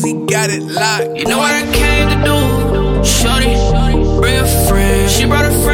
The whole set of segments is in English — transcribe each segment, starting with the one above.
Breezy got it locked. You know what I came to do, shorty, bring a friend. She brought a friend.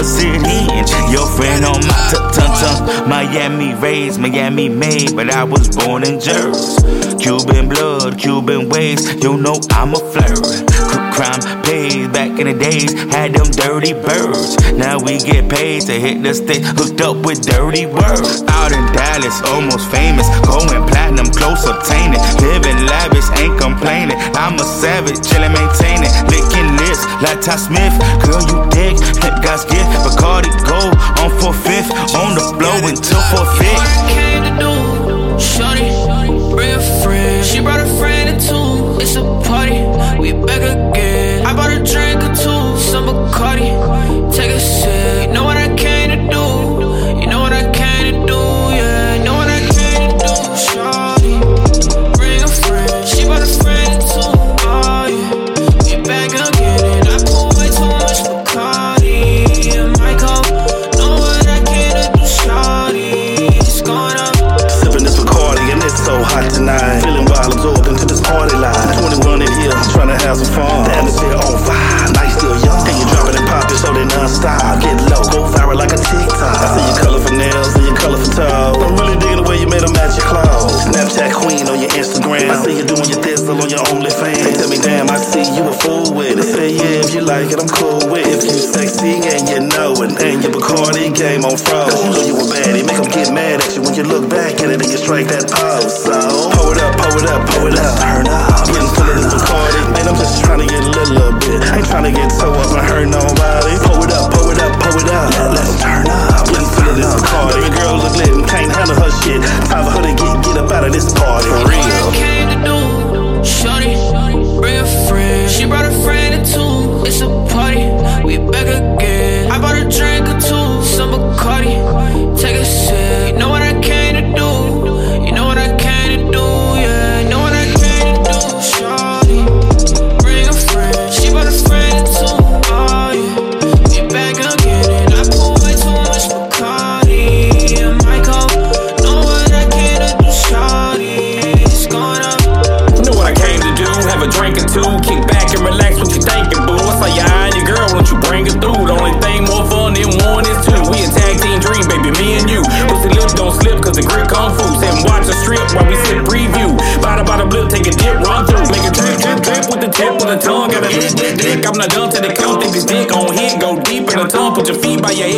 Your friend on my tongue, Miami raised, Miami made, but I was born in Jersey. Cuban blood, Cuban ways, you know I'm a flirt. Crime paid back in the days, had them dirty birds. Now we get paid to hit the stick, hooked up with dirty words. Out in Dallas, almost famous, going platinum, close obtaining. Living lavish, ain't complaining. I'm a savage, chillin', maintaining, licking lips, like Ty Smith. cool with if you sexy and you know it. And your Bacardi game on froze. You know you a baddie, make them get mad at you when you look back at it and you strike that pose. So, hold up, hold up, hold up.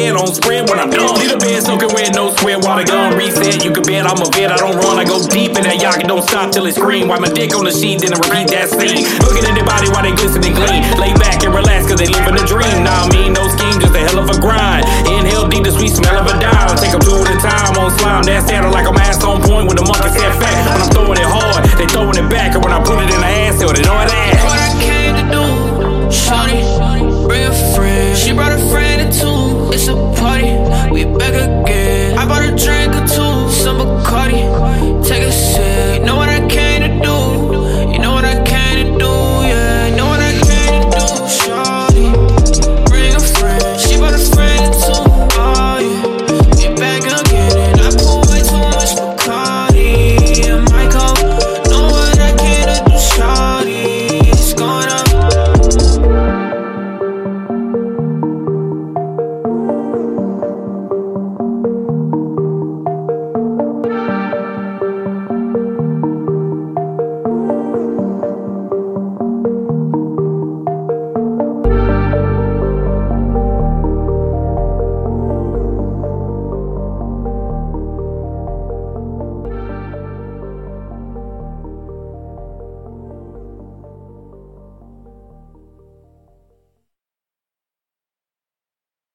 dead on spread when I'm done. Leave the bed soaking wet, no sweat, While the gun reset. You can bet I'm a vet, I don't run, I go deep in that yak, don't stop till it scream. Why my dick on the sheet, then I repeat that scene. Looking at their body while they glisten and gleam. Lay back and relax, cause they live in the dream. We back again. I bought a drink.